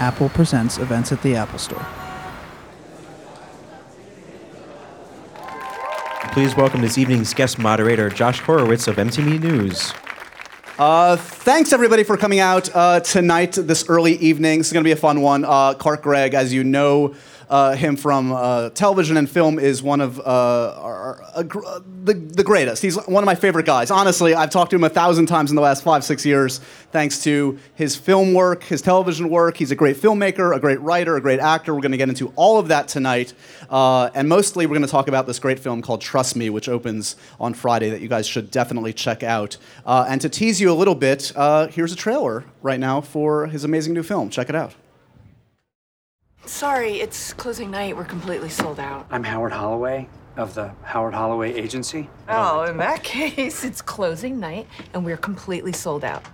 Apple Presents events at the Apple Store. Please welcome this evening's guest moderator, Josh Horowitz of MTV News. Uh, thanks everybody for coming out uh, tonight, this early evening. This is going to be a fun one. Uh, Clark Gregg, as you know uh, him from uh, television and film, is one of uh, our, uh, the, the greatest. He's one of my favorite guys. Honestly, I've talked to him a thousand times in the last five, six years, thanks to his film work, his television work. He's a great filmmaker, a great writer, a great actor. We're going to get into all of that tonight. Uh, and mostly, we're going to talk about this great film called Trust Me, which opens on Friday that you guys should definitely check out. And to tease you a little bit, here's a trailer right now for his amazing new film. Check it out. Sorry, it's closing night. We're completely sold out. I'm Howard Holloway of the Howard Holloway Agency. Oh, in that case, it's closing night and we're completely sold out.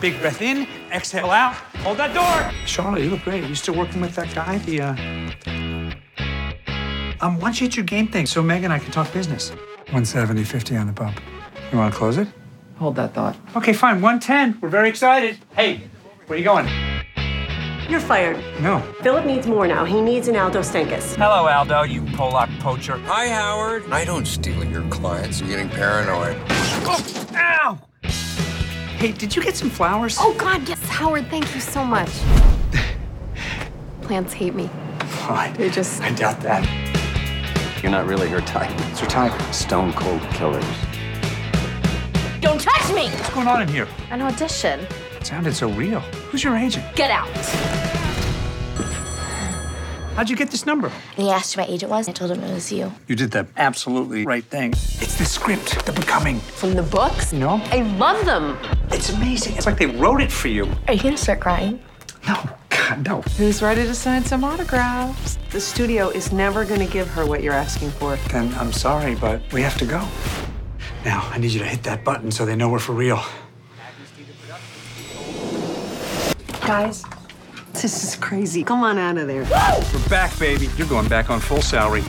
Big breath in, exhale out, hold that door. Charlotte, you look great. You still working with that guy? The, uh. Um, why don't you hit your game thing so Meg and I can talk business? 170, 50 on the bump. You want to close it? Hold that thought. Okay, fine. 110. We're very excited. Hey, where are you going? You're fired. No. Philip needs more now. He needs an Aldo Stankus. Hello, Aldo, you Polak poacher. Hi, Howard. I don't steal your clients. You're getting paranoid. Oh, ow! Hey, did you get some flowers? Oh, God, yes, Howard, thank you so much. Plants hate me. fine. They just. I doubt that. You're not really her type. It's her type. Stone cold killers. Don't touch me! What's going on in here? An audition. It sounded so real. Who's your agent? Get out. How'd you get this number? And he asked who my agent was. I told him it was you. You did the absolutely right thing. It's the script, The Becoming. From the books? You know? I love them. It's amazing. It's like they wrote it for you. Are you gonna start crying? No, God, no. Who's ready to sign some autographs? The studio is never going to give her what you're asking for. Then I'm sorry, but we have to go. Now, I need you to hit that button so they know we're for real. Guys, this is crazy. Come on out of there. We're back, baby. You're going back on full salary.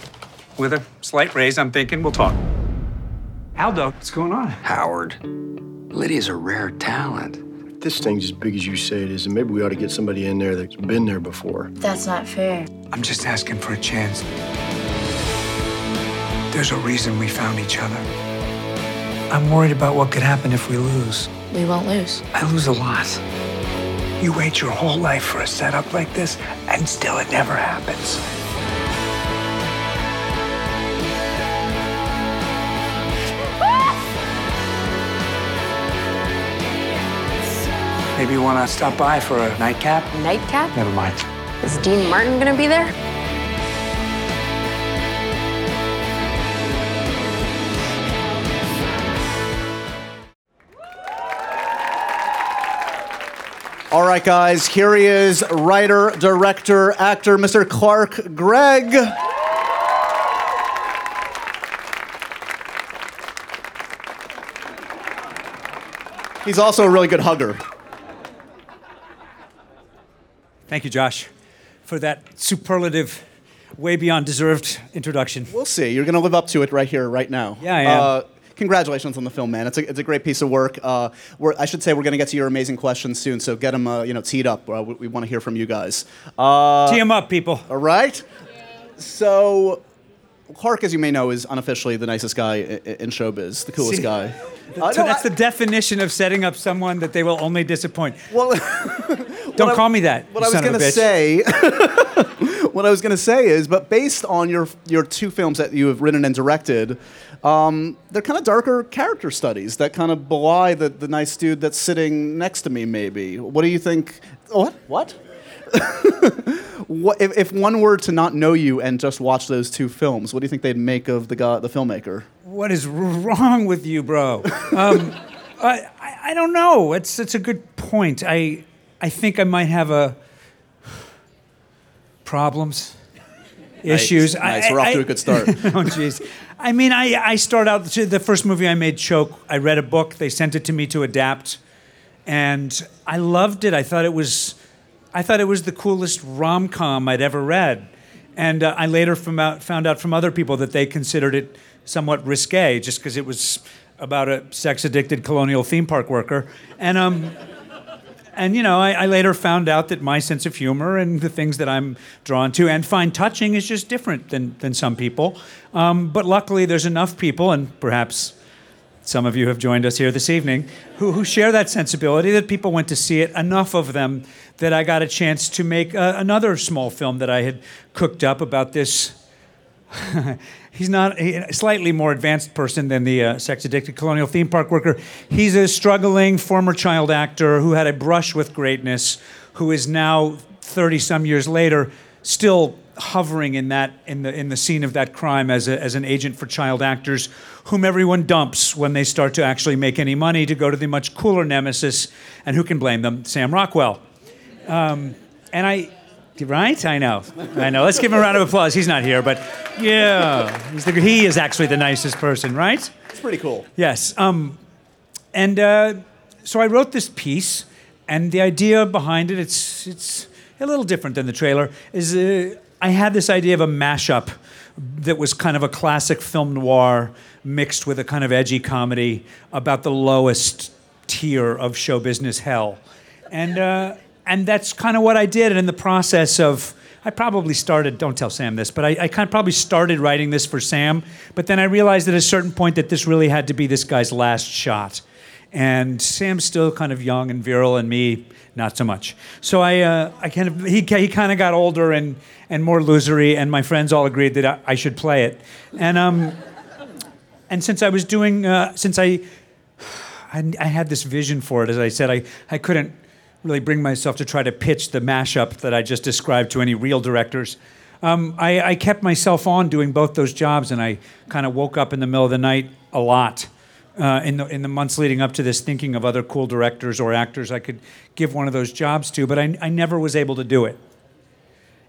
With a slight raise, I'm thinking we'll talk. Aldo, what's going on? Howard, Lydia's a rare talent. If this thing's as big as you say it is, and maybe we ought to get somebody in there that's been there before. That's not fair. I'm just asking for a chance. There's a reason we found each other. I'm worried about what could happen if we lose. We won't lose. I lose a lot. You wait your whole life for a setup like this, and still it never happens. Maybe you want to stop by for a nightcap? Nightcap? Never mind. Is Dean Martin gonna be there? All right, guys, here he is, writer, director, actor, Mr. Clark Gregg. He's also a really good hugger. Thank you, Josh, for that superlative, way beyond deserved introduction. We'll see. You're going to live up to it right here, right now. Yeah, I am. Uh, congratulations on the film, man. It's a, it's a great piece of work. Uh, we're, I should say we're going to get to your amazing questions soon, so get them uh, you know, teed up. Uh, we we want to hear from you guys. Uh, Tee 'em up, people. All right. So, Clark, as you may know, is unofficially the nicest guy i- i- in showbiz, the coolest See, guy. So Uh, no, that's I- the definition of setting up someone that they will only disappoint. Well, Don't I- call me that. What I was a gonna say, what I was gonna say is, but based on your your two films that you have written and directed, um, they're kind of darker character studies that kind of belie the, the nice dude that's sitting next to me. Maybe. What do you think? What? What? what if, if one were to not know you and just watch those two films, what do you think they'd make of the guy, the filmmaker? What is wrong with you, bro? Um, I, I, I don't know. It's, it's a good point. I, I think I might have a problems, issues. Nice. I- We're off to a good start. oh, jeez. I mean, I, I start out, the first movie I made, Choke, I read a book. They sent it to me to adapt. And I loved it. I thought it was, I thought it was the coolest rom com I'd ever read. And uh, I later out, found out from other people that they considered it somewhat risque just because it was about a sex addicted colonial theme park worker. And, um, and you know, I, I later found out that my sense of humor and the things that I'm drawn to and find touching is just different than than some people. Um, but luckily, there's enough people, and perhaps some of you have joined us here this evening, who, who share that sensibility that people went to see it, enough of them that I got a chance to make uh, another small film that I had cooked up about this. he's not a slightly more advanced person than the uh, sex addicted colonial theme park worker. He's a struggling former child actor who had a brush with greatness, who is now 30 some years later still hovering in that in the in the scene of that crime as a, as an agent for child actors whom everyone dumps when they start to actually make any money to go to the much cooler nemesis and who can blame them Sam Rockwell um, and I right I know I know let's give him a round of applause he's not here but yeah the, he is actually the nicest person right It's pretty cool. Yes. Um, and uh, so I wrote this piece, and the idea behind it, it's, it's a little different than the trailer, is uh, I had this idea of a mashup that was kind of a classic film noir mixed with a kind of edgy comedy about the lowest tier of show business hell. And, uh, and that's kind of what I did. And in the process of, I probably started, don't tell Sam this, but I, I kind of probably started writing this for Sam. But then I realized at a certain point that this really had to be this guy's last shot. And Sam's still kind of young and virile, and me, not so much. So I, uh, I kind of, he, he kind of got older and, and more losery, and my friends all agreed that I, I should play it. And, um, and since I was doing, uh, since I, I, I had this vision for it, as I said, I, I couldn't really bring myself to try to pitch the mashup that I just described to any real directors. Um, I, I kept myself on doing both those jobs, and I kind of woke up in the middle of the night a lot uh, in the in the months leading up to this, thinking of other cool directors or actors I could give one of those jobs to, but I, I never was able to do it.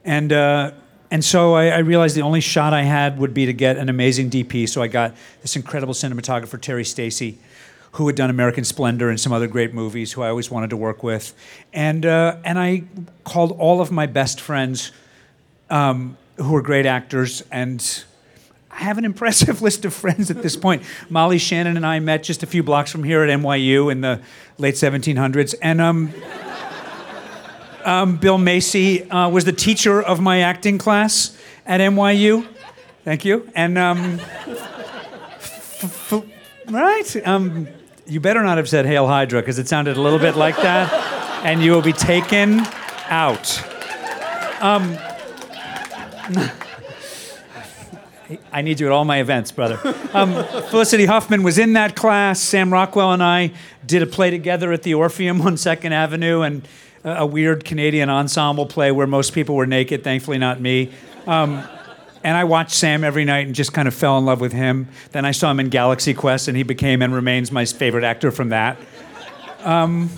And uh, and so I, I realized the only shot I had would be to get an amazing DP. So I got this incredible cinematographer, Terry Stacey, who had done American Splendor and some other great movies, who I always wanted to work with. And, uh, and I called all of my best friends um, who were great actors. And I have an impressive list of friends at this point. Molly Shannon and I met just a few blocks from here at NYU in the late 1700s. And um, um, Bill Macy uh, was the teacher of my acting class at NYU. Thank you. And um, f- f- right, um, you better not have said "Hail Hydra" because it sounded a little bit like that, and you will be taken out. Um, I need you at all my events, brother. Um, Felicity Huffman was in that class. Sam Rockwell and I did a play together at the Orpheum on Second Avenue, and a, weird Canadian ensemble play where most people were naked. Thankfully, not me. Um, and I watched Sam every night and just kind of fell in love with him. Then I saw him in Galaxy Quest, and he became and remains my favorite actor from that. Um,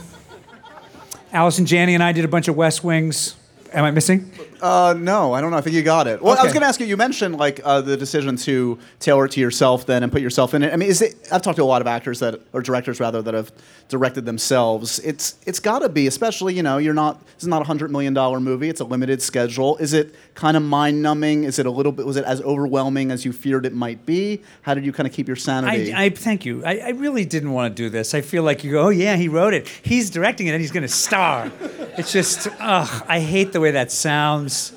Allison Janney and I did a bunch of West Wings. Am I missing? Uh, no, I don't know. I think you got it. Well, I was Okay. going to ask you. You mentioned like uh, the decision to tailor it to yourself, then, and put yourself in it. I mean, is it? I've talked to a lot of actors that, or directors rather, that have directed themselves. It's it's got to be, especially you know, you're not. This is not a hundred million dollar movie. It's a limited schedule. Is it kind of mind numbing? Is it a little bit? Was it as overwhelming as you feared it might be? How did you kind of keep your sanity? I, I thank you. I, I really didn't want to do this. I feel like you go, oh yeah, he wrote it. He's directing it, and he's going to star. it's just, ugh, I hate the way that sounds.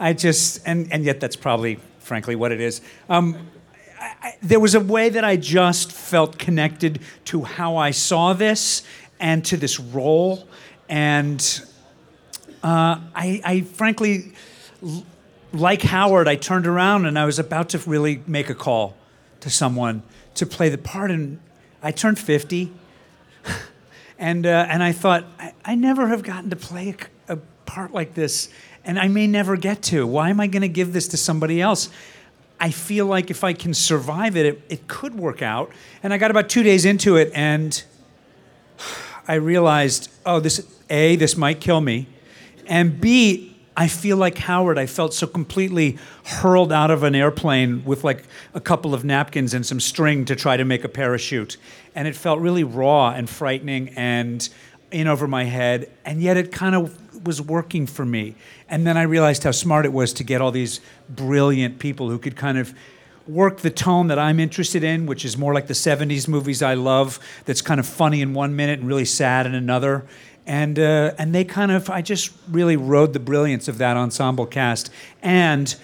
I just, and and yet that's probably, frankly, what it is. Um, I, I, there was a way that I just felt connected to how I saw this and to this role, and uh, I, I frankly, like Howard, I turned around and I was about to really make a call to someone to play the part, and I turned 50, and uh, and I thought I, I never have gotten to play a, a part like this, and I may never get to. Why am I going to give this to somebody else? I feel like if I can survive it, it, it could work out. And I got about two days into it, and I realized, oh, this A, this might kill me. And B, I feel like Howard. I felt so completely hurled out of an airplane with like a couple of napkins and some string to try to make a parachute. And it felt really raw and frightening and in over my head. And yet it kind of was working for me. And then I realized how smart it was to get all these brilliant people who could kind of work the tone that I'm interested in, which is more like the 70s movies I love, that's kind of funny in one minute and really sad in another. And, uh, and they kind of, I just really rode the brilliance of that ensemble cast. And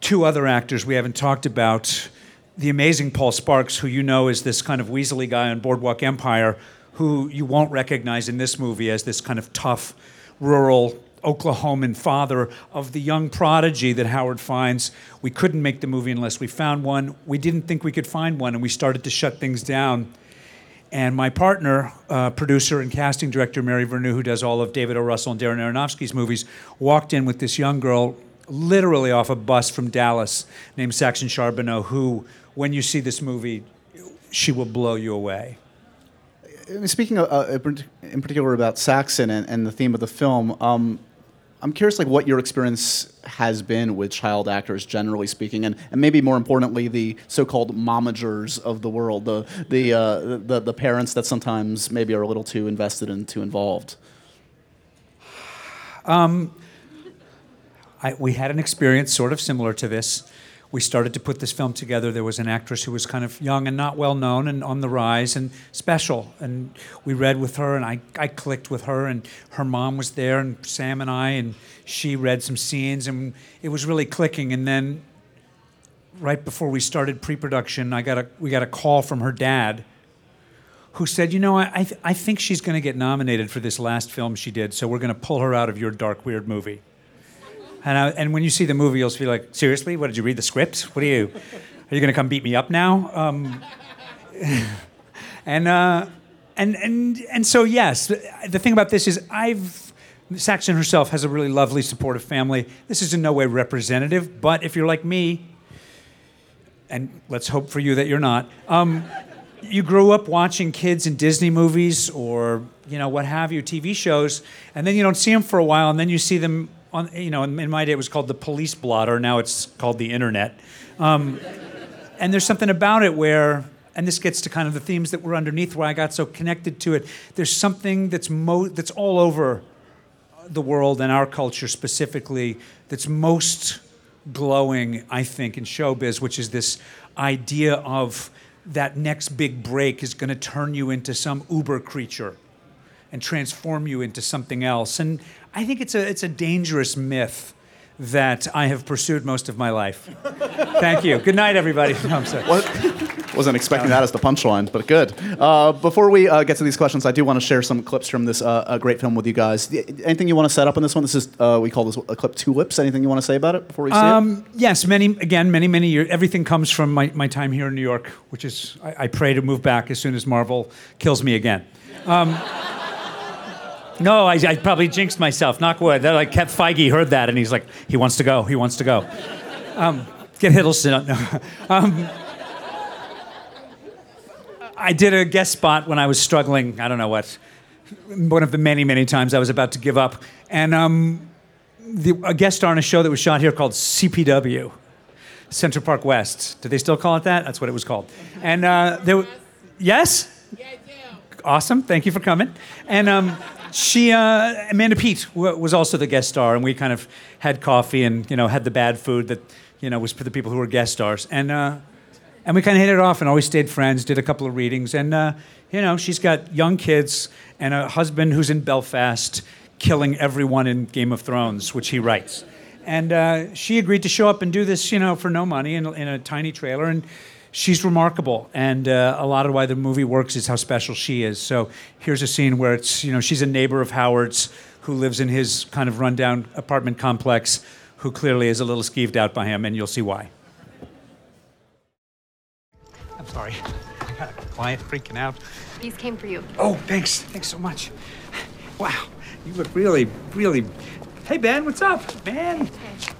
two other actors we haven't talked about the amazing Paul Sparks, who you know is this kind of Weasley guy on Boardwalk Empire, who you won't recognize in this movie as this kind of tough, rural Oklahoman father of the young prodigy that Howard finds. We couldn't make the movie unless we found one. We didn't think we could find one, and we started to shut things down. And my partner, uh, producer and casting director Mary Vernieu, who does all of David O. Russell and Darren Aronofsky's movies, walked in with this young girl, literally off a bus from Dallas, named Saxon Sharbino, who, when you see this movie, she will blow you away. Speaking of, uh, in particular about Saxon and, and the theme of the film, um, I'm curious, like, what your experience has been with child actors, generally speaking, and, and maybe more importantly, the so-called momagers of the world, the the, uh, the the parents that sometimes maybe are a little too invested and too involved. Um, I, we had an experience sort of similar to this. We started to put this film together. There was an actress who was kind of young and not well known and on the rise and special. And we read with her, and I, I clicked with her, and her mom was there, and Sam and I, and she read some scenes, and it was really clicking. And then, right before we started pre-production, I got a we got a call from her dad, who said, "You know, I I, th- I think she's going to get nominated for this last film she did, so we're going to pull her out of your dark weird movie." And, I, and when you see the movie, you'll be like, seriously? What did you read the script? What are you? Are you going to come beat me up now? Um, and, uh, and and and so yes, the thing about this is I've Saxon herself has a really lovely, supportive family. This is in no way representative, but if you're like me, and let's hope for you that you're not. Um, you grew up watching kids in Disney movies or you know what have you, TV shows, and then you don't see them for a while, and then you see them on, you know, in, my day it was called the police blotter. Now it's called the internet. Um, and there's something about it where, and this gets to kind of the themes that were underneath why I got so connected to it. There's something that's mo- that's all over the world and our culture specifically that's most glowing, I think, in showbiz, which is this idea of that next big break is going to turn you into some uber creature and transform you into something else. And I think it's a, it's a dangerous myth that I have pursued most of my life. Thank you. Good night, everybody. No, I'm sorry. What? Wasn't expecting that as the punchline, but good. Uh, before we uh, get to these questions, I do want to share some clips from this uh, great film with you guys. Anything you want to set up on this one? This is uh, we call this a clip tulips. Anything you want to say about it before we see um, it? Yes, many again, many many years. Everything comes from my, my time here in New York, which is I, I pray to move back as soon as Marvel kills me again. Um, no, I, I, probably jinxed myself. Knock wood. That like Kev Feige heard that and he's like, he wants to go. He wants to go. Um, get Hiddleston. No. Um, I did a guest spot when I was struggling. I don't know what. One of the many, many times I was about to give up, and um, the, a guest star on a show that was shot here called CPW, Central Park West. Do they still call it that? That's what it was called. And uh, there, yes. Awesome. Thank you for coming. And. Um, she uh, Amanda Peet w- was also the guest star, and we kind of had coffee and you know had the bad food that you know was for the people who were guest stars, and uh, and we kind of hit it off and always stayed friends. Did a couple of readings, and uh, you know she's got young kids and a husband who's in Belfast, killing everyone in Game of Thrones, which he writes, and uh, she agreed to show up and do this, you know, for no money in, in a tiny trailer. And she's remarkable, and uh, a lot of why the movie works is how special she is. So here's a scene where it's you know she's a neighbor of Howard's who lives in his kind of rundown apartment complex, who clearly is a little skeeved out by him, and you'll see why. I'm sorry, I got a client freaking out. These came for you. Oh, thanks, thanks so much. Wow, you look really, really. Hey Ben, what's up, man? Hey,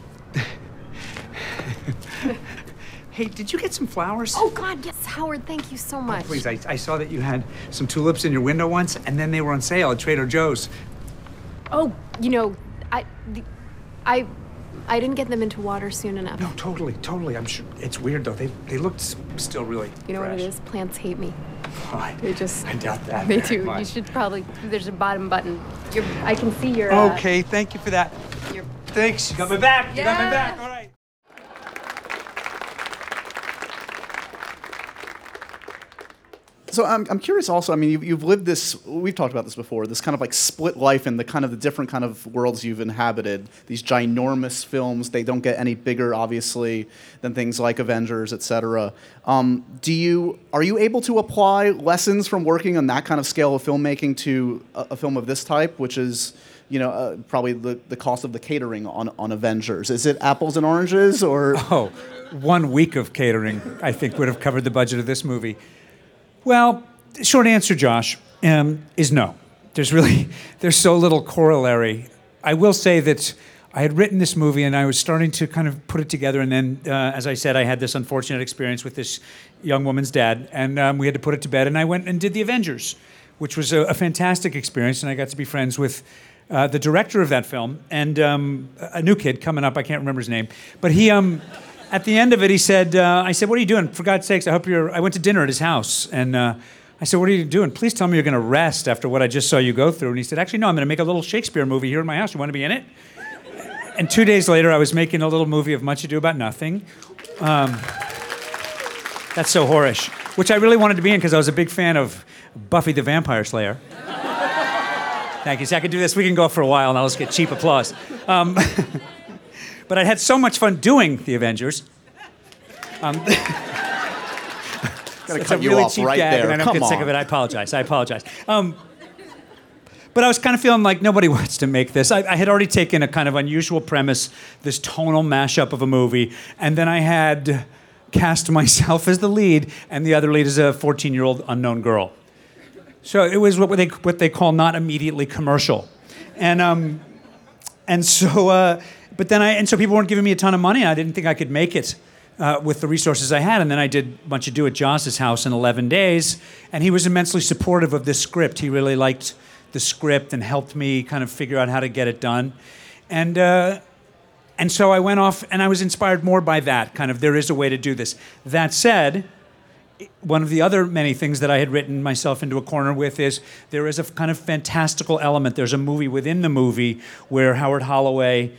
did you get some flowers? Oh, God, yes, Howard, thank you so much. Oh, please, I, I saw that you had some tulips in your window once, and then they were on sale at Trader Joe's. Oh, you know, I, the, I, I didn't get them into water soon enough. No, totally, totally. I'm sure it's weird though. They they looked still really. You know fresh. what it is? Plants hate me. Oh, They just. I doubt that. They do. You should probably. There's a bottom button. You're, I can see your. Uh, Okay, thank you for that. Your, Thanks. You got my back. You got my back. All right. So I'm, I'm curious also. I mean, you've, you've lived this. We've talked about this before. This kind of like split life in the kind of the different kind of worlds you've inhabited. These ginormous films. They don't get any bigger, obviously, than things like Avengers, etc. Um, do you are you able to apply lessons from working on that kind of scale of filmmaking to a, a film of this type, which is you know, uh, probably the, the cost of the catering on, on Avengers. Is it apples and oranges or? Oh, one week of catering, I think, would have covered the budget of this movie. Well, short answer, Josh, um, is no. There's really, there's so little corollary. I will say that I had written this movie and I was starting to kind of put it together. And then, uh, as I said, I had this unfortunate experience with this young woman's dad, and um, we had to put it to bed. And I went and did The Avengers, which was a, a fantastic experience. And I got to be friends with uh, the director of that film and um, a new kid coming up. I can't remember his name, but he. At the end of it, he said, uh, "I said, what are you doing? For God's sakes, I hope you're." I went to dinner at his house, and uh, I said, "What are you doing? Please tell me you're going to rest after what I just saw you go through." And he said, "Actually, no. I'm going to make a little Shakespeare movie here in my house. You want to be in it?" And two days later, I was making a little movie of Much Ado About Nothing. Um, that's so whorish, which I really wanted to be in because I was a big fan of Buffy the Vampire Slayer. Thank you. See, I could do this. We can go for a while, and I'll just get cheap applause. Um, but I had so much fun doing the Avengers. Um, Gotta cut a you really off cheap right gag, there. and I don't Come get sick on. of it. I apologize. I apologize. Um, but I was kind of feeling like nobody wants to make this. I, I had already taken a kind of unusual premise, this tonal mashup of a movie, and then I had cast myself as the lead, and the other lead is a 14-year-old unknown girl. So it was what they what they call not immediately commercial, and um, and so uh, but then I and so people weren't giving me a ton of money. I didn't think I could make it uh, with the resources I had, and then I did a bunch of do at Joss's house in 11 days, and he was immensely supportive of this script. He really liked the script and helped me kind of figure out how to get it done, and. Uh, and so I went off and I was inspired more by that kind of there is a way to do this. That said, one of the other many things that I had written myself into a corner with is there is a kind of fantastical element. There's a movie within the movie where Howard Holloway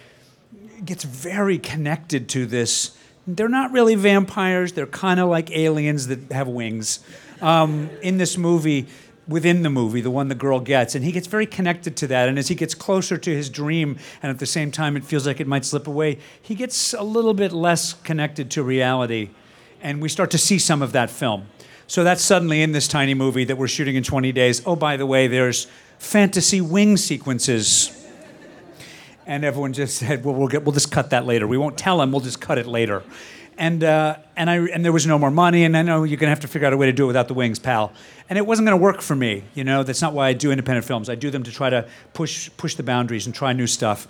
gets very connected to this. They're not really vampires, they're kind of like aliens that have wings. Um, in this movie, within the movie, the one the girl gets, and he gets very connected to that. And as he gets closer to his dream, and at the same time it feels like it might slip away, he gets a little bit less connected to reality and we start to see some of that film. So that's suddenly in this tiny movie that we're shooting in 20 days. Oh, by the way, there's fantasy wing sequences. And everyone just said, "Well, we'll get, we'll just cut that later. We won't tell him. We'll just cut it later." And uh, and I and there was no more money, and I know you're gonna have to figure out a way to do it without the wings, pal. And it wasn't gonna work for me. You know, that's not why I do independent films. I do them to try to push push the boundaries and try new stuff.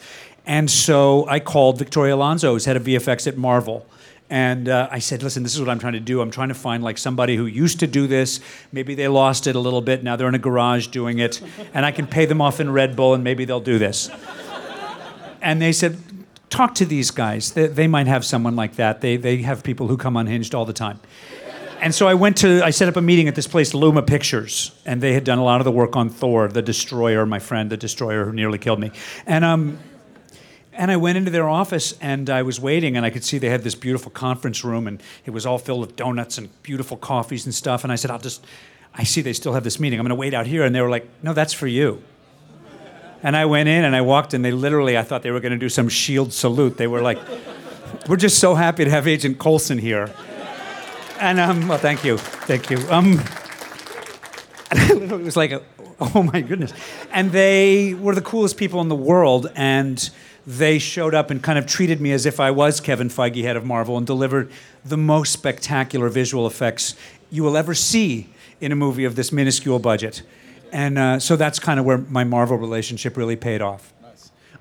And so I called Victoria Alonso, who's head of VFX at Marvel. And uh, I said, listen, this is what I'm trying to do. I'm trying to find like somebody who used to do this. Maybe they lost it a little bit. Now they're in a garage doing it. And I can pay them off in Red Bull and maybe they'll do this. And they said, talk to these guys. They, they might have someone like that. They, they have people who come unhinged all the time. And so I went to, I set up a meeting at this place, Luma Pictures, and they had done a lot of the work on Thor, the destroyer, my friend, the destroyer who nearly killed me. And, um, and I went into their office and I was waiting, and I could see they had this beautiful conference room, and it was all filled with donuts and beautiful coffees and stuff. And I said, I'll just, I see they still have this meeting. I'm going to wait out here. And they were like, No, that's for you. And I went in and I walked, in. they literally, I thought they were going to do some shield salute. They were like, We're just so happy to have Agent Coulson here. And, um, well, thank you. Thank you. Um, it was like, oh my goodness. And they were the coolest people in the world. And they showed up and kind of treated me as if I was Kevin Feige, head of Marvel, and delivered the most spectacular visual effects you will ever see in a movie of this minuscule budget. And uh, so that's kind of where my Marvel relationship really paid off.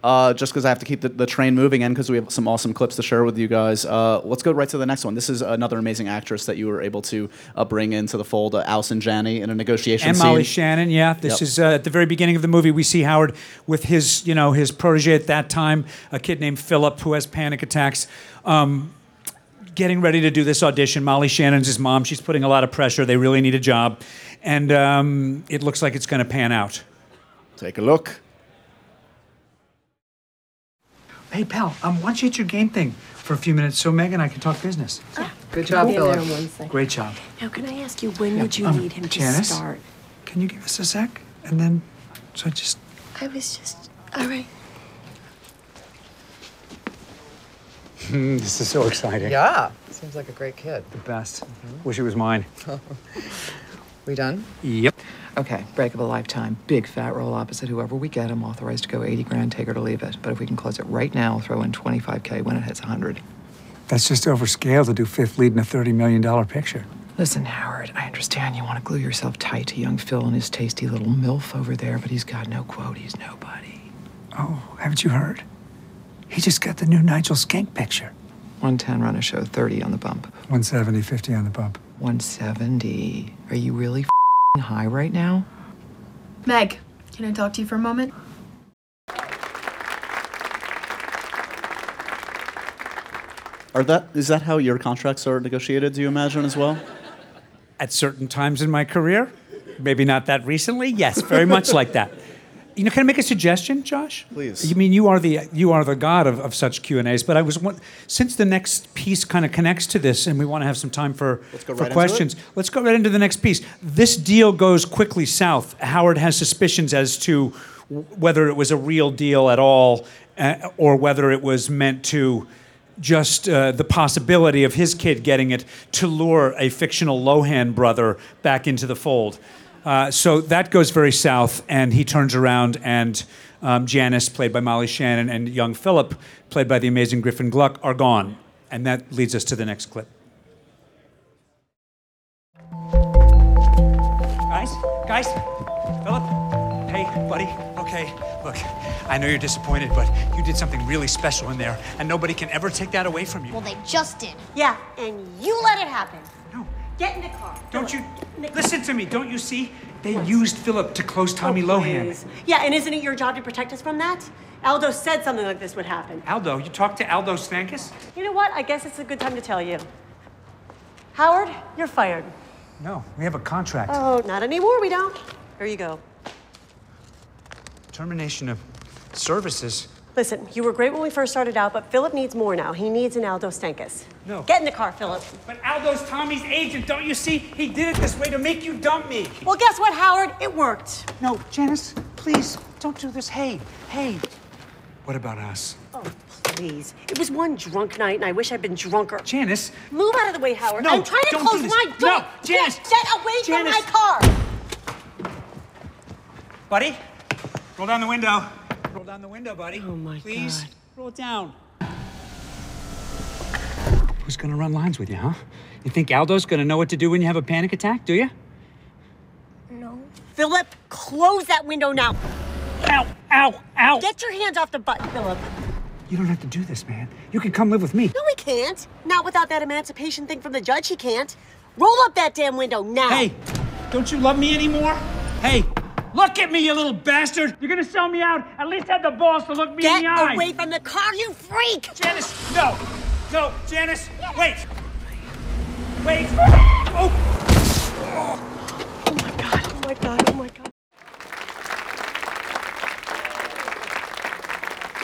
Uh, just because I have to keep the, the train moving and because we have some awesome clips to share with you guys, uh, let's go right to the next one. This is another amazing actress that you were able to uh, bring into the fold, uh, Allison Janney, in a negotiation and scene. Molly Shannon, yeah. This Yep. is uh, at the very beginning of the movie. We see Howard with his, you know, his protege at that time, a kid named Philip who has panic attacks. Um, getting ready to do this audition. Molly Shannon's his mom. She's putting a lot of pressure. They really need a job, and um, it looks like it's going to pan out. Take a look. Hey, pal, um, why don't you hit your game thing for a few minutes so Meg and I can talk business? Yeah. Good job, Be there Philip. one second. Great job. Now, can I ask you, when Yeah, would you um, need him Janice? to start? Can you give us a sec? And then, so I just. I was just. All right. this is so exciting. Yeah. Seems like a great kid. The best. Wish it was mine. We done? Yep. Okay, break of a lifetime. Big fat roll opposite whoever we get. I'm authorized to go 80 grand, take her to leave it. But if we can close it right now, throw in 25K when it hits 100. That's just over scale to do fifth lead in a $30 million picture. Listen, Howard, I understand you want to glue yourself tight to young Phil and his tasty little MILF over there, but he's got no quote. He's nobody. Oh, haven't you heard? He just got the new Nigel Skank picture. 110 run a show, 30 on the bump. 170, 50 on the bump. 170. Are you really f***ing high right now? Meg, can I talk to you for a moment? Are that is that how your contracts are negotiated? Do you imagine as well? At certain times in my career, maybe not that recently. Yes, very much like that. You know, can I make a suggestion, Josh? Please. You mean you are the you are the god of, of such Q and A's? But I was since the next piece kind of connects to this, and we want to have some time for for right questions. Let's go right into the next piece. This deal goes quickly south. Howard has suspicions as to whether it was a real deal at all, uh, or whether it was meant to just uh, the possibility of his kid getting it to lure a fictional Lohan brother back into the fold. Uh, so that goes very south, and he turns around, and um, Janice, played by Molly Shannon, and young Philip, played by the amazing Griffin Gluck, are gone. And that leads us to the next clip. Guys, guys, Philip, hey, buddy. Okay, look, I know you're disappointed, but you did something really special in there, and nobody can ever take that away from you. Well, they just did. Yeah, and you let it happen. Get in the car. Don't you listen to me? Don't you see? They used Philip to close oh, Tommy Lohan. Yeah, and isn't it your job to protect us from that? Aldo said something like this would happen. Aldo, you talked to Aldo Stankus? You know what? I guess it's a good time to tell you. Howard, you're fired. No, we have a contract. Oh, not anymore, we don't. Here you go. Termination of services. Listen, you were great when we first started out, but Philip needs more now. He needs an Aldo Stankus. No. Get in the car, Philip. But Aldo's Tommy's agent, don't you see? He did it this way to make you dump me. Well, guess what, Howard? It worked. No, Janice, please, don't do this. Hey, hey. What about us? Oh, please. It was one drunk night, and I wish I'd been drunker. Janice. Move out of the way, Howard. No, I'm trying to don't close do this. my door. No, Janice. Get, get away Janice. from my car. Buddy, roll down the window. Roll down the window, buddy. Oh, my God. Please, God. roll it down. Who's gonna run lines with you, huh? You think Aldo's gonna know what to do when you have a panic attack, do you? No. Philip, close that window now. Ow, ow, ow! Get your hands off the button, Philip. You don't have to do this, man. You can come live with me. No, he can't. Not without that emancipation thing from the judge, he can't. Roll up that damn window now. Hey, don't you love me anymore? Hey, look at me, you little bastard! You're gonna sell me out. At least have the balls to look me Get in the eye. away from the car, you freak! Janice, no, no, Janice, wait, wait. Oh, Oh my god, oh my god, oh my god.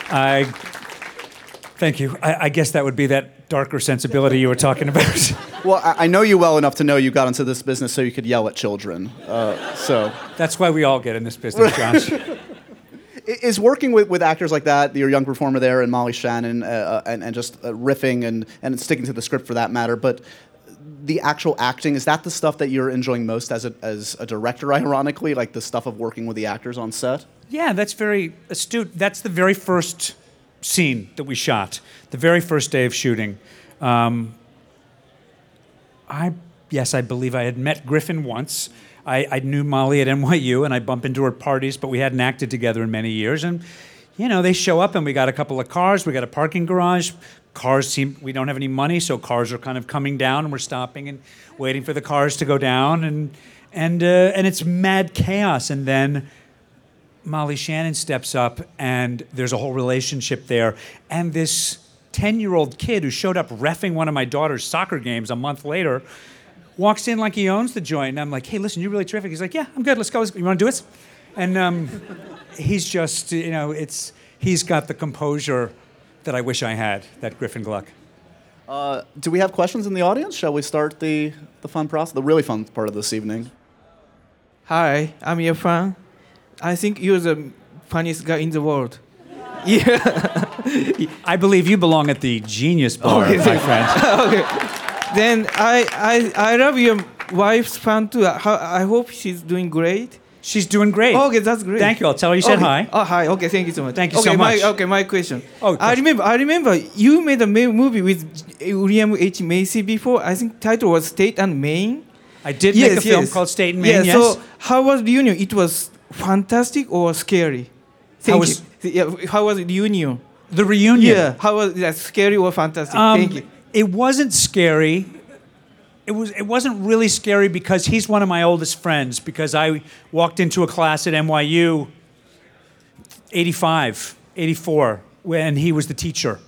I thank you. I, I guess that would be that darker sensibility you were talking about. Well, I, I know you well enough to know you got into this business so you could yell at children. Uh, so, That's why we all get in this business, Josh. Is working with, with actors like that, your young performer there, and Molly Shannon, uh, uh, and, and just uh, riffing and, and sticking to the script for that matter, but the actual acting, is that the stuff that you're enjoying most as a, as a director, ironically? Like the stuff of working with the actors on set? Yeah, that's very astute. That's the very first scene that we shot, the very first day of shooting. Um, I yes, I believe I had met Griffin once. I, I knew Molly at NYU, and I bump into her at parties, but we hadn't acted together in many years. And you know, they show up, and we got a couple of cars. We got a parking garage. Cars seem we don't have any money, so cars are kind of coming down, and we're stopping and waiting for the cars to go down, and and uh, and it's mad chaos. And then Molly Shannon steps up, and there's a whole relationship there. And this 10 year old kid who showed up refing one of my daughter's soccer games a month later walks in like he owns the joint. And I'm like, hey, listen, you're really terrific. He's like, yeah, I'm good. Let's go. You want to do it? And um, he's just, you know, it's, he's got the composure that I wish I had, that Griffin Gluck. Uh, do we have questions in the audience? Shall we start the, the fun process, the really fun part of this evening? Hi, I'm your fan. I think you're the funniest guy in the world. Yeah. I believe you belong at the Genius Bar, Okay, my friend. okay. Then I, I I love your wife's fan too. I hope she's doing great. She's doing great. Okay, that's great. Thank you. I'll tell her you said Okay. hi. Oh, hi. Okay, thank you so much. Thank you okay, so my, much. Okay, my question. Oh, I remember. I remember you made a movie with William H Macy before. I think title was State and Main. I did make a film called State and Main, Yeah. yes. So how was the union? It was fantastic or scary? Thank was- you. Yeah, how was the union? The reunion. Yeah. How was that? Scary or fantastic? Um, Thank you. It wasn't scary. It was. It wasn't really scary because he's one of my oldest friends. Because I walked into a class at NYU, 85, 84, when he was the teacher,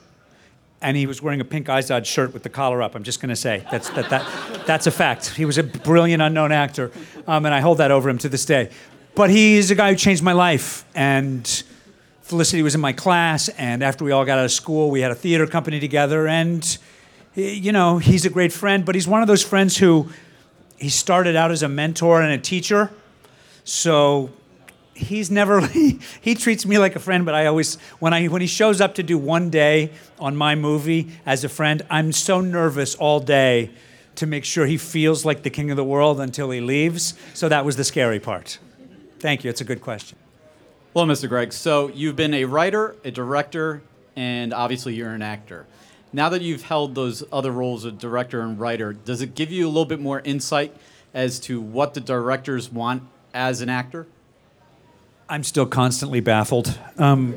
and he was wearing a pink Izod shirt with the collar up. I'm just going to say that's that, that that's a fact. He was a brilliant unknown actor, um, and I hold that over him to this day. But he's a guy who changed my life, and Felicity was in my class, and after we all got out of school, we had a theater company together, and you know, he's a great friend, but he's one of those friends who he started out as a mentor and a teacher. So he's never he treats me like a friend, but I always when I when he shows up to do one day on my movie as a friend, I'm so nervous all day to make sure he feels like the king of the world until he leaves. So that was the scary part. Thank you. It's a good question. Well, Mr. Gregg, so you've been a writer, a director, and obviously you're an actor. Now that you've held those other roles of director and writer, does it give you a little bit more insight as to what the directors want as an actor? I'm still constantly baffled. Um,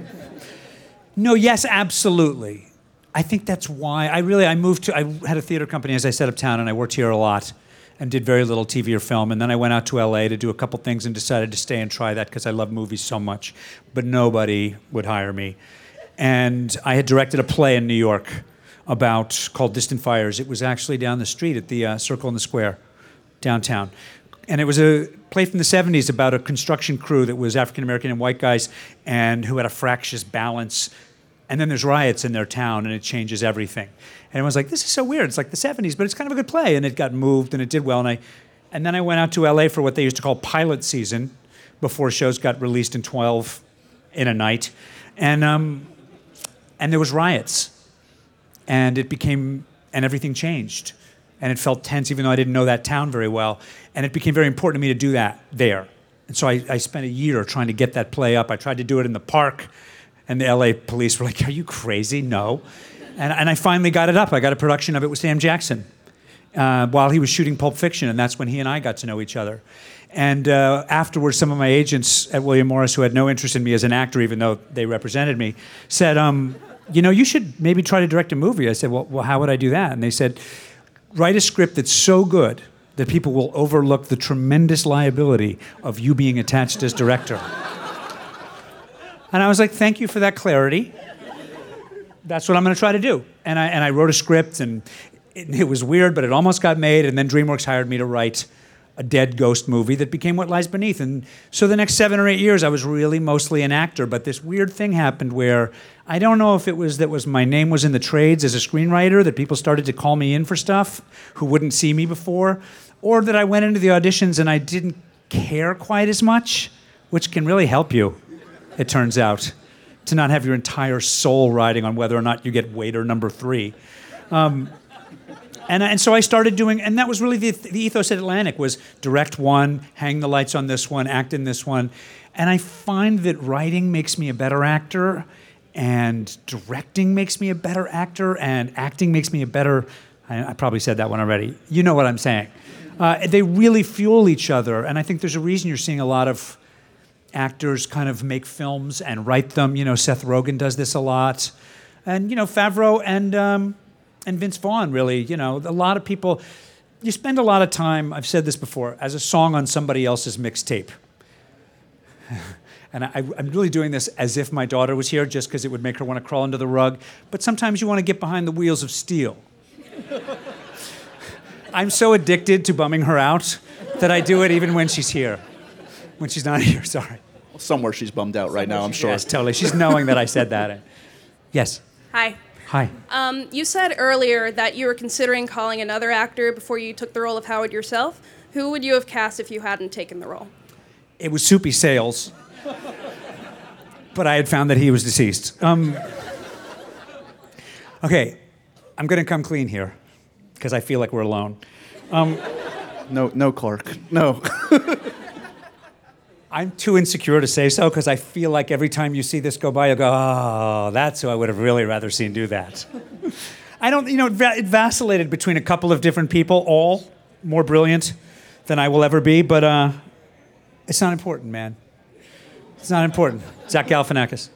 no, yes, absolutely. I think that's why I really I moved to I had a theater company as I said uptown and I worked here a lot and did very little TV or film. And then I went out to LA to do a couple things and decided to stay and try that because I love movies so much. But nobody would hire me. And I had directed a play in New York about called Distant Fires. It was actually down the street at the uh, Circle in the Square downtown. And it was a play from the 70s about a construction crew that was African American and white guys and who had a fractious balance and then there's riots in their town and it changes everything. And I was like, this is so weird. It's like the 70s, but it's kind of a good play. And it got moved and it did well. And I and then I went out to LA for what they used to call pilot season before shows got released in 12 in a night. And um, and there was riots. And it became and everything changed. And it felt tense even though I didn't know that town very well. And it became very important to me to do that there. And so I, I spent a year trying to get that play up. I tried to do it in the park. And the LA police were like, Are you crazy? No. And, and I finally got it up. I got a production of it with Sam Jackson uh, while he was shooting Pulp Fiction. And that's when he and I got to know each other. And uh, afterwards, some of my agents at William Morris, who had no interest in me as an actor, even though they represented me, said, um, You know, you should maybe try to direct a movie. I said, well, well, how would I do that? And they said, Write a script that's so good that people will overlook the tremendous liability of you being attached as director. And I was like, thank you for that clarity. That's what I'm going to try to do. And I, and I wrote a script, and it, it was weird, but it almost got made. And then DreamWorks hired me to write a dead ghost movie that became What Lies Beneath. And so the next seven or eight years, I was really mostly an actor. But this weird thing happened where I don't know if it was that was my name was in the trades as a screenwriter that people started to call me in for stuff who wouldn't see me before, or that I went into the auditions and I didn't care quite as much, which can really help you it turns out, to not have your entire soul riding on whether or not you get waiter number three. Um, and, and so I started doing, and that was really the, the ethos at Atlantic was direct one, hang the lights on this one, act in this one. And I find that writing makes me a better actor, and directing makes me a better actor, and acting makes me a better, I, I probably said that one already. You know what I'm saying. Uh, they really fuel each other, and I think there's a reason you're seeing a lot of actors kind of make films and write them. You know, Seth Rogen does this a lot, and you know Favreau and um, and Vince Vaughn really. You know, a lot of people. You spend a lot of time. I've said this before as a song on somebody else's mixtape. And I, I'm really doing this as if my daughter was here, just because it would make her want to crawl under the rug. But sometimes you want to get behind the wheels of steel. I'm so addicted to bumming her out that I do it even when she's here. When she's not here, sorry. Somewhere she's bummed out right now, I'm sure. Yes, totally. She's knowing that I said that. Yes. Hi. Hi. Um, you said earlier that you were considering calling another actor before you took the role of Howard yourself. Who would you have cast if you hadn't taken the role? It was Soupy Sales, but I had found that he was deceased. Um, okay, I'm going to come clean here because I feel like we're alone. Um, no, no, Clark. No. I'm too insecure to say so because I feel like every time you see this go by, you'll go, oh, that's who I would have really rather seen do that. I don't, you know, it, va- it vacillated between a couple of different people, all more brilliant than I will ever be, but uh, it's not important, man. It's not important. Zach Galifianakis.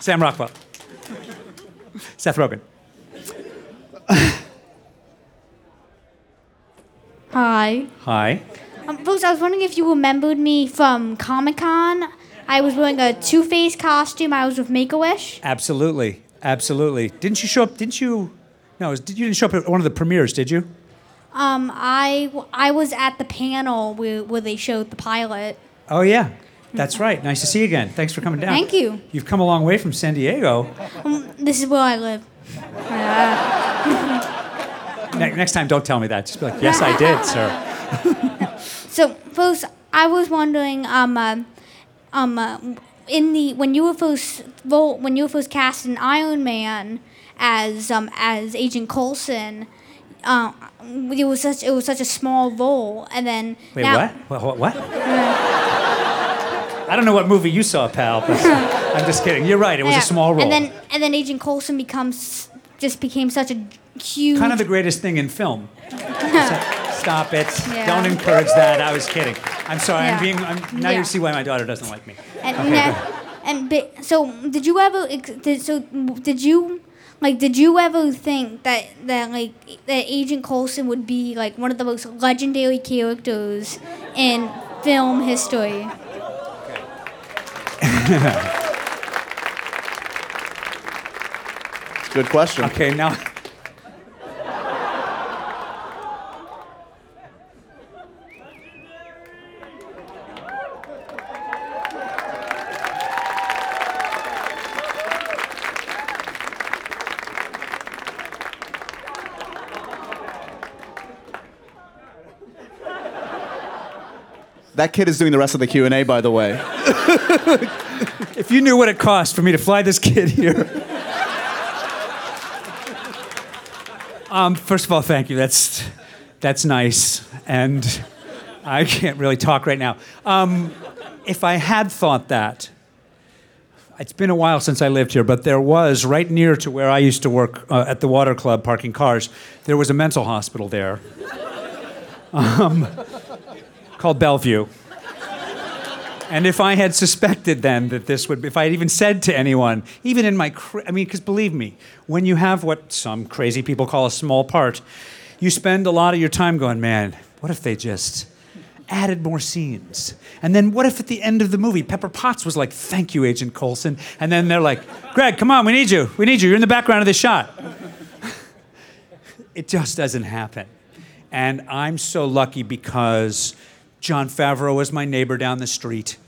Sam Rockwell. Seth Rogen. Hi. Hi. Um, folks, I was wondering if you remembered me from Comic Con. I was wearing a Two Face costume. I was with Make a Wish. Absolutely. Absolutely. Didn't you show up? Didn't you? No, was- you didn't show up at one of the premieres, did you? Um, I, I was at the panel where, where they showed the pilot. Oh, yeah. That's right. Nice to see you again. Thanks for coming down. Thank you. You've come a long way from San Diego. Um, this is where I live. Ne- next time, don't tell me that. Just be like, yes, I did, sir. So, folks, I was wondering, um, uh, um, uh, in the when you were first when you were first cast in Iron Man as um as Agent Coulson, uh, it was such it was such a small role, and then Wait, now, what? What? What? what? I don't know what movie you saw, pal, but I'm just kidding. You're right. It was Yeah, a small role. And then and then Agent Coulson becomes just became such a huge kind of the greatest thing in film. Stop it. Yeah. Don't encourage that. I was kidding. I'm sorry. Yeah. I'm being. I'm, now Yeah. you see why my daughter doesn't like me. And, Okay, na- good. and bi- so did you ever did, so did you like did you ever think that that like that Agent Coulson would be like one of the most legendary characters in film history? Good question. Okay, now. That kid is doing the rest of the Q and A, by the way. If you knew what it cost for me to fly this kid here. um, first of all, thank you. That's that's nice, and I can't really talk right now. Um, if I had thought that, it's been a while since I lived here, but there was right near to where I used to work uh, at the water club parking cars. There was a mental hospital there, um, called Bellevue. And if I had suspected then that this would, if I had even said to anyone, even in my, I mean, because believe me, when you have what some crazy people call a small part, you spend a lot of your time going, man, what if they just added more scenes? And then what if at the end of the movie, Pepper Potts was like, thank you, Agent Coulson. And then they're like, Greg, come on, we need you. We need you. You're in the background of this shot. it just doesn't happen. And I'm so lucky because Jon Favreau was my neighbor down the street.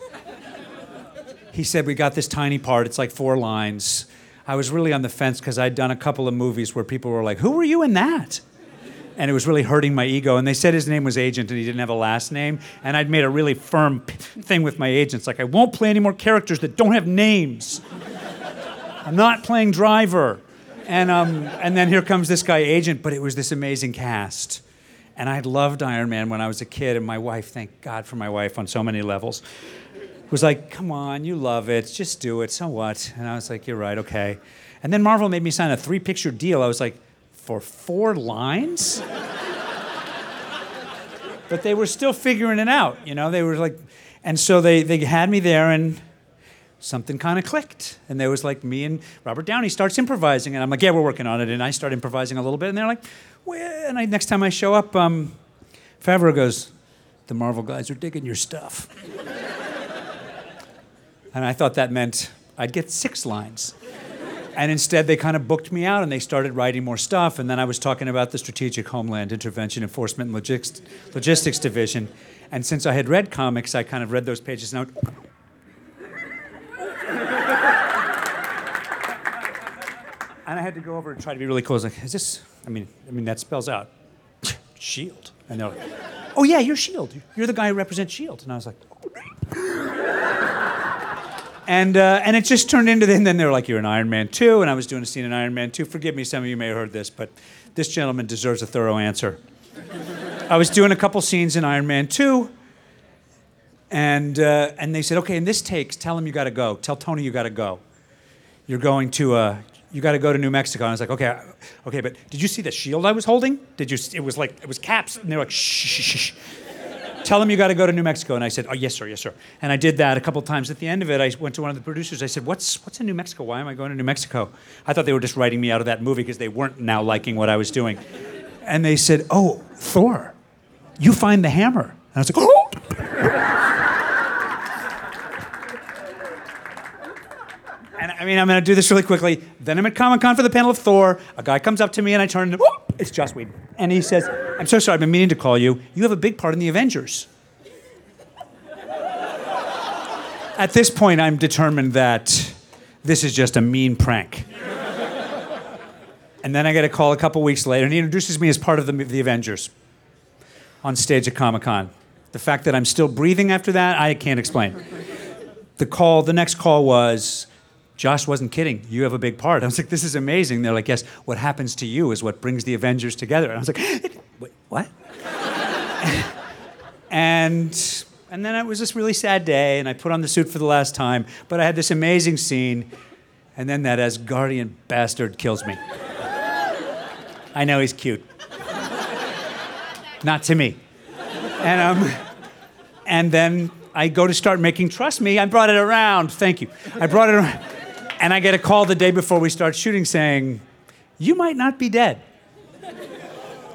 He said, We got this tiny part, it's like four lines. I was really on the fence because I'd done a couple of movies where people were like, Who were you in that? And it was really hurting my ego. And they said his name was Agent and he didn't have a last name. And I'd made a really firm thing with my agents like, I won't play any more characters that don't have names. I'm not playing driver. And, um, and then here comes this guy, Agent, but it was this amazing cast. And I loved Iron Man when I was a kid, and my wife, thank God for my wife on so many levels, was like, come on, you love it, just do it, so what? And I was like, you're right, okay. And then Marvel made me sign a three picture deal. I was like, for four lines? but they were still figuring it out, you know? They were like, and so they, they had me there, and something kind of clicked. And there was like me and Robert Downey starts improvising, and I'm like, yeah, we're working on it. And I start improvising a little bit, and they're like, well, and I, next time I show up, um, Favreau goes, the Marvel guys are digging your stuff. and I thought that meant I'd get six lines. And instead, they kind of booked me out and they started writing more stuff. And then I was talking about the Strategic Homeland Intervention Enforcement and Logis- Logistics Division. And since I had read comics, I kind of read those pages. Now, And I had to go over and try to be really close. Like, is this? I mean, I mean that spells out Shield. And they're like, oh yeah, you're Shield. You're the guy who represents Shield. And I was like, and uh, and it just turned into. And then they were like, you're an Iron Man two, and I was doing a scene in Iron Man two. Forgive me, some of you may have heard this, but this gentleman deserves a thorough answer. I was doing a couple scenes in Iron Man two. And, uh, and they said, okay, in this takes, tell him you got to go. Tell Tony you got to go. You're going to, uh, you got to go to New Mexico. And I was like, okay, okay, but did you see the shield I was holding? Did you? It was like it was caps, and they were like, shh, shh, shh. Tell them you got to go to New Mexico. And I said, oh yes, sir, yes, sir. And I did that a couple times. At the end of it, I went to one of the producers. I said, what's what's in New Mexico? Why am I going to New Mexico? I thought they were just writing me out of that movie because they weren't now liking what I was doing. And they said, oh, Thor, you find the hammer. And I was like, oh. And I mean, I'm going to do this really quickly. Then I'm at Comic Con for the panel of Thor. A guy comes up to me and I turn and it's Joss Whedon. And he says, I'm so sorry, I've been meaning to call you. You have a big part in the Avengers. At this point, I'm determined that this is just a mean prank. and then I get a call a couple weeks later, and he introduces me as part of the, the Avengers on stage at Comic Con. The fact that I'm still breathing after that, I can't explain. The call, the next call was, Joss wasn't kidding. You have a big part. I was like, this is amazing. They're like, yes, what happens to you is what brings the Avengers together. And I was like, Wait, what? and and then it was this really sad day, and I put on the suit for the last time. But I had this amazing scene, and then that Asgardian bastard kills me. I know he's cute. Not to me. And um, and then I go to start making Trust Me. I brought it around. Thank you. I brought it around. And I get a call the day before we start shooting saying, You might not be dead.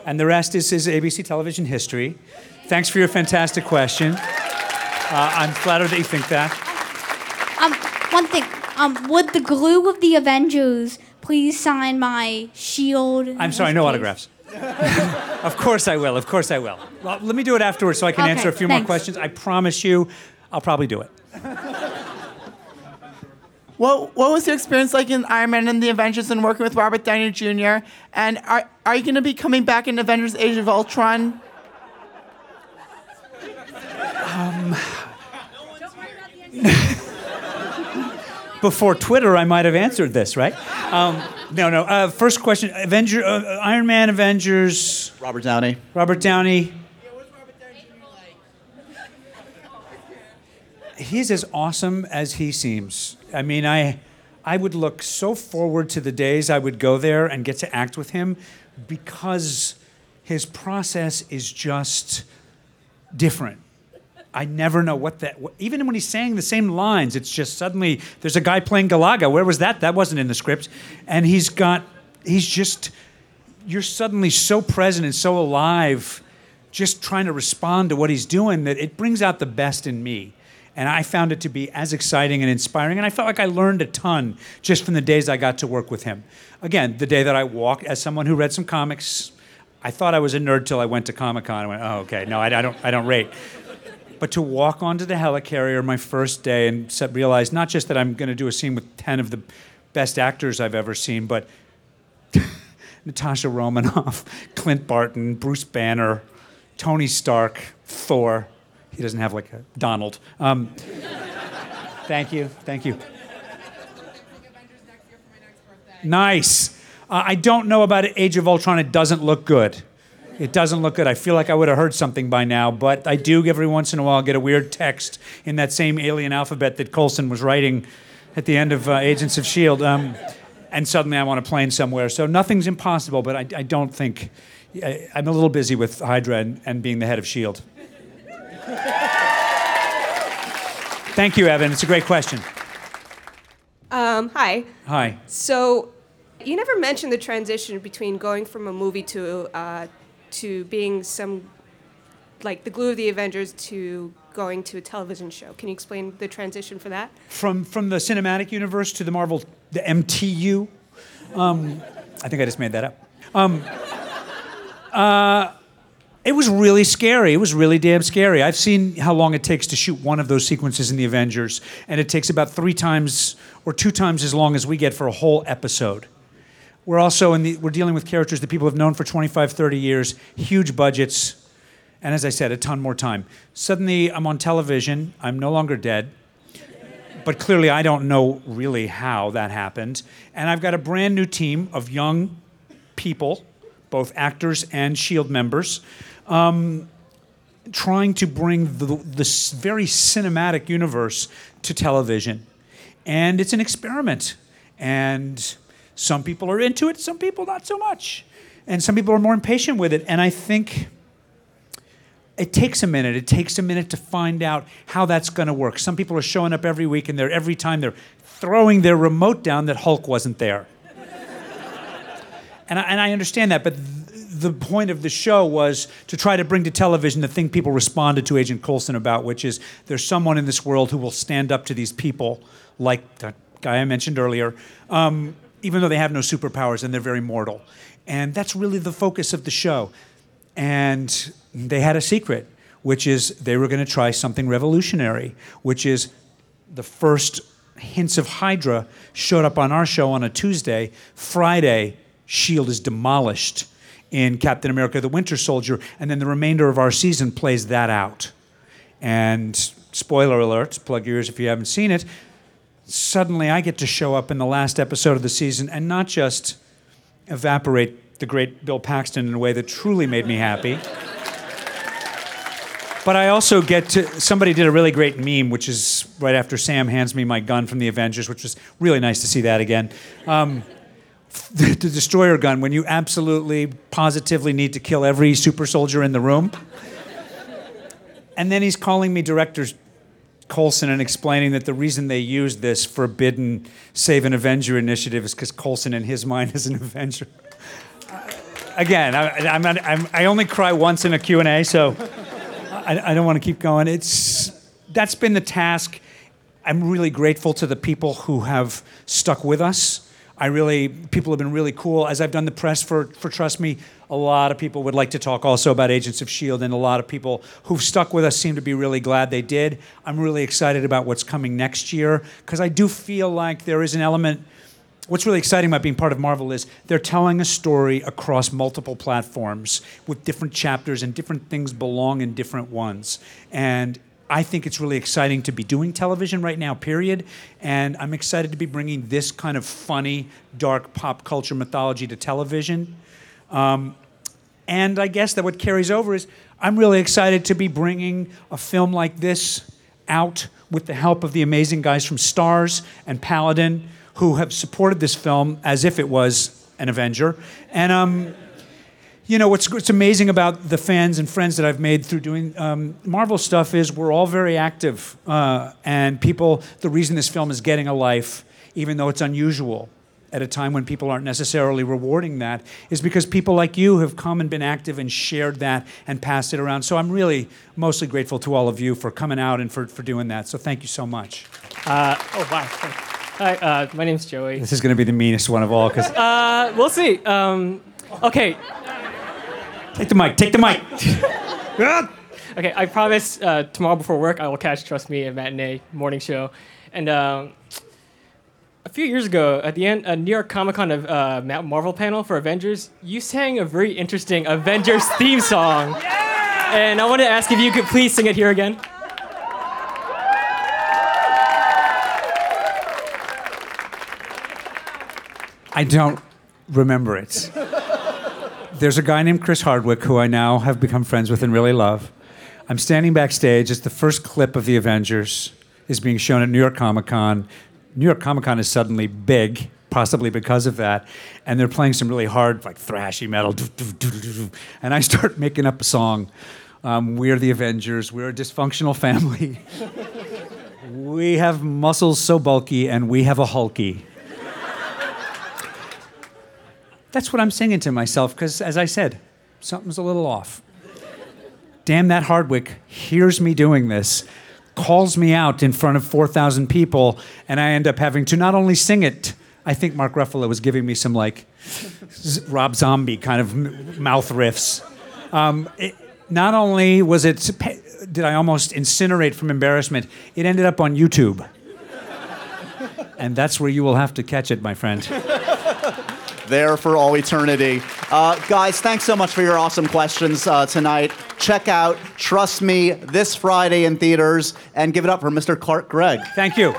And the rest is, is ABC television history. Thanks for your fantastic question. Uh, I'm flattered that you think that. Um, one thing. Um, would the glue of the Avengers please sign my shield? I'm sorry, no autographs. of course I will. Of course I will. Well, let me do it afterwards so I can Okay, answer a few more questions. I promise you, I'll probably do it. What What was your experience like in Iron Man and the Avengers and working with Robert Downey Jr. And are Are you going to be coming back in Avengers: Age of Ultron? Um, before Twitter, I might have answered this, right? Um, no, no. Uh, first question: Avenger, uh, uh, Iron Man, Avengers. Robert Downey. Robert Downey. He's as awesome as he seems. I mean, I, I would look so forward to the days I would go there and get to act with him, because his process is just different. I never know what that. Even when he's saying the same lines, it's just suddenly there's a guy playing Galaga. Where was that? That wasn't in the script. And he's got. He's just. You're suddenly so present and so alive, just trying to respond to what he's doing that it brings out the best in me. And I found it to be as exciting and inspiring. And I felt like I learned a ton just from the days I got to work with him. Again, the day that I walked, as someone who read some comics, I thought I was a nerd till I went to Comic Con. I went, oh, okay, no, I, I don't, I don't rate. But to walk onto the helicarrier my first day and se- realize not just that I'm going to do a scene with 10 of the best actors I've ever seen, but Natasha Romanoff, Clint Barton, Bruce Banner, Tony Stark, Thor. He doesn't have like a Donald. Um, thank you, thank you. Nice. Uh, I don't know about Age of Ultron. It doesn't look good. It doesn't look good. I feel like I would have heard something by now, but I do every once in a while get a weird text in that same alien alphabet that Coulson was writing at the end of uh, Agents of S.H.I.E.L.D. Um, and suddenly I'm on a plane somewhere. So nothing's impossible, but I, I don't think. I, I'm a little busy with Hydra and, and being the head of S.H.I.E.L.D. Thank you, Evan. It's a great question. Um, hi. Hi. So, you never mentioned the transition between going from a movie to uh, to being some like the glue of the Avengers to going to a television show. Can you explain the transition for that? From from the cinematic universe to the Marvel, the MTU. Um, I think I just made that up. Um, uh, it was really scary. It was really damn scary. I've seen how long it takes to shoot one of those sequences in the Avengers, and it takes about three times or two times as long as we get for a whole episode. we're also in the we're dealing with characters that people have known for 25, 30 years, huge budgets, and as I said, a ton more time. Suddenly, I'm on television. I'm no longer dead. But clearly, I don't know really how that happened. And I've got a brand new team of young people, both actors and SHIELD members, um, trying to bring the, this very cinematic universe to television. And it's an experiment. And some people are into it, some people not so much. And some people are more impatient with it. And I think it takes a minute. It takes a minute to find out how that's going to work. Some people are showing up every week and they're every time they're throwing their remote down that Hulk wasn't there. and, I, and I understand that, but the point of the show was to try to bring to television the thing people responded to Agent Coulson about, which is there's someone in this world who will stand up to these people, like the guy I mentioned earlier, um, even though they have no superpowers and they're very mortal. And that's really the focus of the show. And they had a secret, which is they were going to try something revolutionary, which is the first hints of Hydra showed up on our show on a Tuesday. Friday, S.H.I.E.L.D. is demolished in Captain America the Winter Soldier, and then the remainder of our season plays that out. And spoiler alert, plug your ears if you haven't seen it. Suddenly, I get to show up in the last episode of the season and not just evaporate the great Bill Paxton in a way that truly made me happy. But I also get to. Somebody did a really great meme, which is right after Sam hands me my gun from the Avengers, which was really nice to see that again. Um, the, the destroyer gun, when you absolutely, positively need to kill every super soldier in the room. And then he's calling me director Coulson and explaining that the reason they used this forbidden Save an Avenger initiative is because Coulson, in his mind, is an Avenger. Uh, again, I, I'm not, I'm, I only cry once in a Q&A, so I, I don't want to keep going. It's, that's been the task. I'm really grateful to the people who have stuck with us. I really, people have been really cool. As I've done the press for, for Trust Me, a lot of people would like to talk also about Agents of S.H.I.E.L.D., and a lot of people who've stuck with us seem to be really glad they did. I'm really excited about what's coming next year because I do feel like there is an element. What's really exciting about being part of Marvel is they're telling a story across multiple platforms with different chapters, and different things belong in different ones. And I think it's really exciting to be doing television right now, period. And I'm excited to be bringing this kind of funny, dark pop culture mythology to television. Um, and I guess that what carries over is I'm really excited to be bringing a film like this out with the help of the amazing guys from Starz and Paladin who have supported this film as if it was an Avenger. And um, you know what's, what's amazing about the fans and friends that I've made through doing um, Marvel stuff is we're all very active, uh, and people. The reason this film is getting a life, even though it's unusual, at a time when people aren't necessarily rewarding that, is because people like you have come and been active and shared that and passed it around. So I'm really mostly grateful to all of you for coming out and for, for doing that. So thank you so much. Uh, oh wow. Hi, uh, my name's Joey. This is going to be the meanest one of all because Uh, we'll see. Um, okay. Take the mic, take the mic. Okay, I promise uh, tomorrow before work I will catch Trust Me a matinee morning show, and um, a few years ago at the end a New York Comic Con of uh, Marvel panel for Avengers, you sang a very interesting Avengers theme song, and I want to ask if you could please sing it here again. I don't remember it. There's a guy named Chris Hardwick who I now have become friends with and really love. I'm standing backstage. It's the first clip of the Avengers is being shown at New York Comic Con. New York Comic Con is suddenly big, possibly because of that, and they're playing some really hard, like thrashy metal. And I start making up a song. Um, we're the Avengers. We're a dysfunctional family. we have muscles so bulky, and we have a hulky. That's what I'm singing to myself because, as I said, something's a little off. Damn that Hardwick hears me doing this, calls me out in front of 4,000 people, and I end up having to not only sing it, I think Mark Ruffalo was giving me some like Rob Zombie kind of m- mouth riffs. Um, it, not only was it, did I almost incinerate from embarrassment, it ended up on YouTube. And that's where you will have to catch it, my friend. There for all eternity. Uh, guys, thanks so much for your awesome questions uh, tonight. Check out Trust Me this Friday in theaters and give it up for Mr. Clark Gregg. Thank you.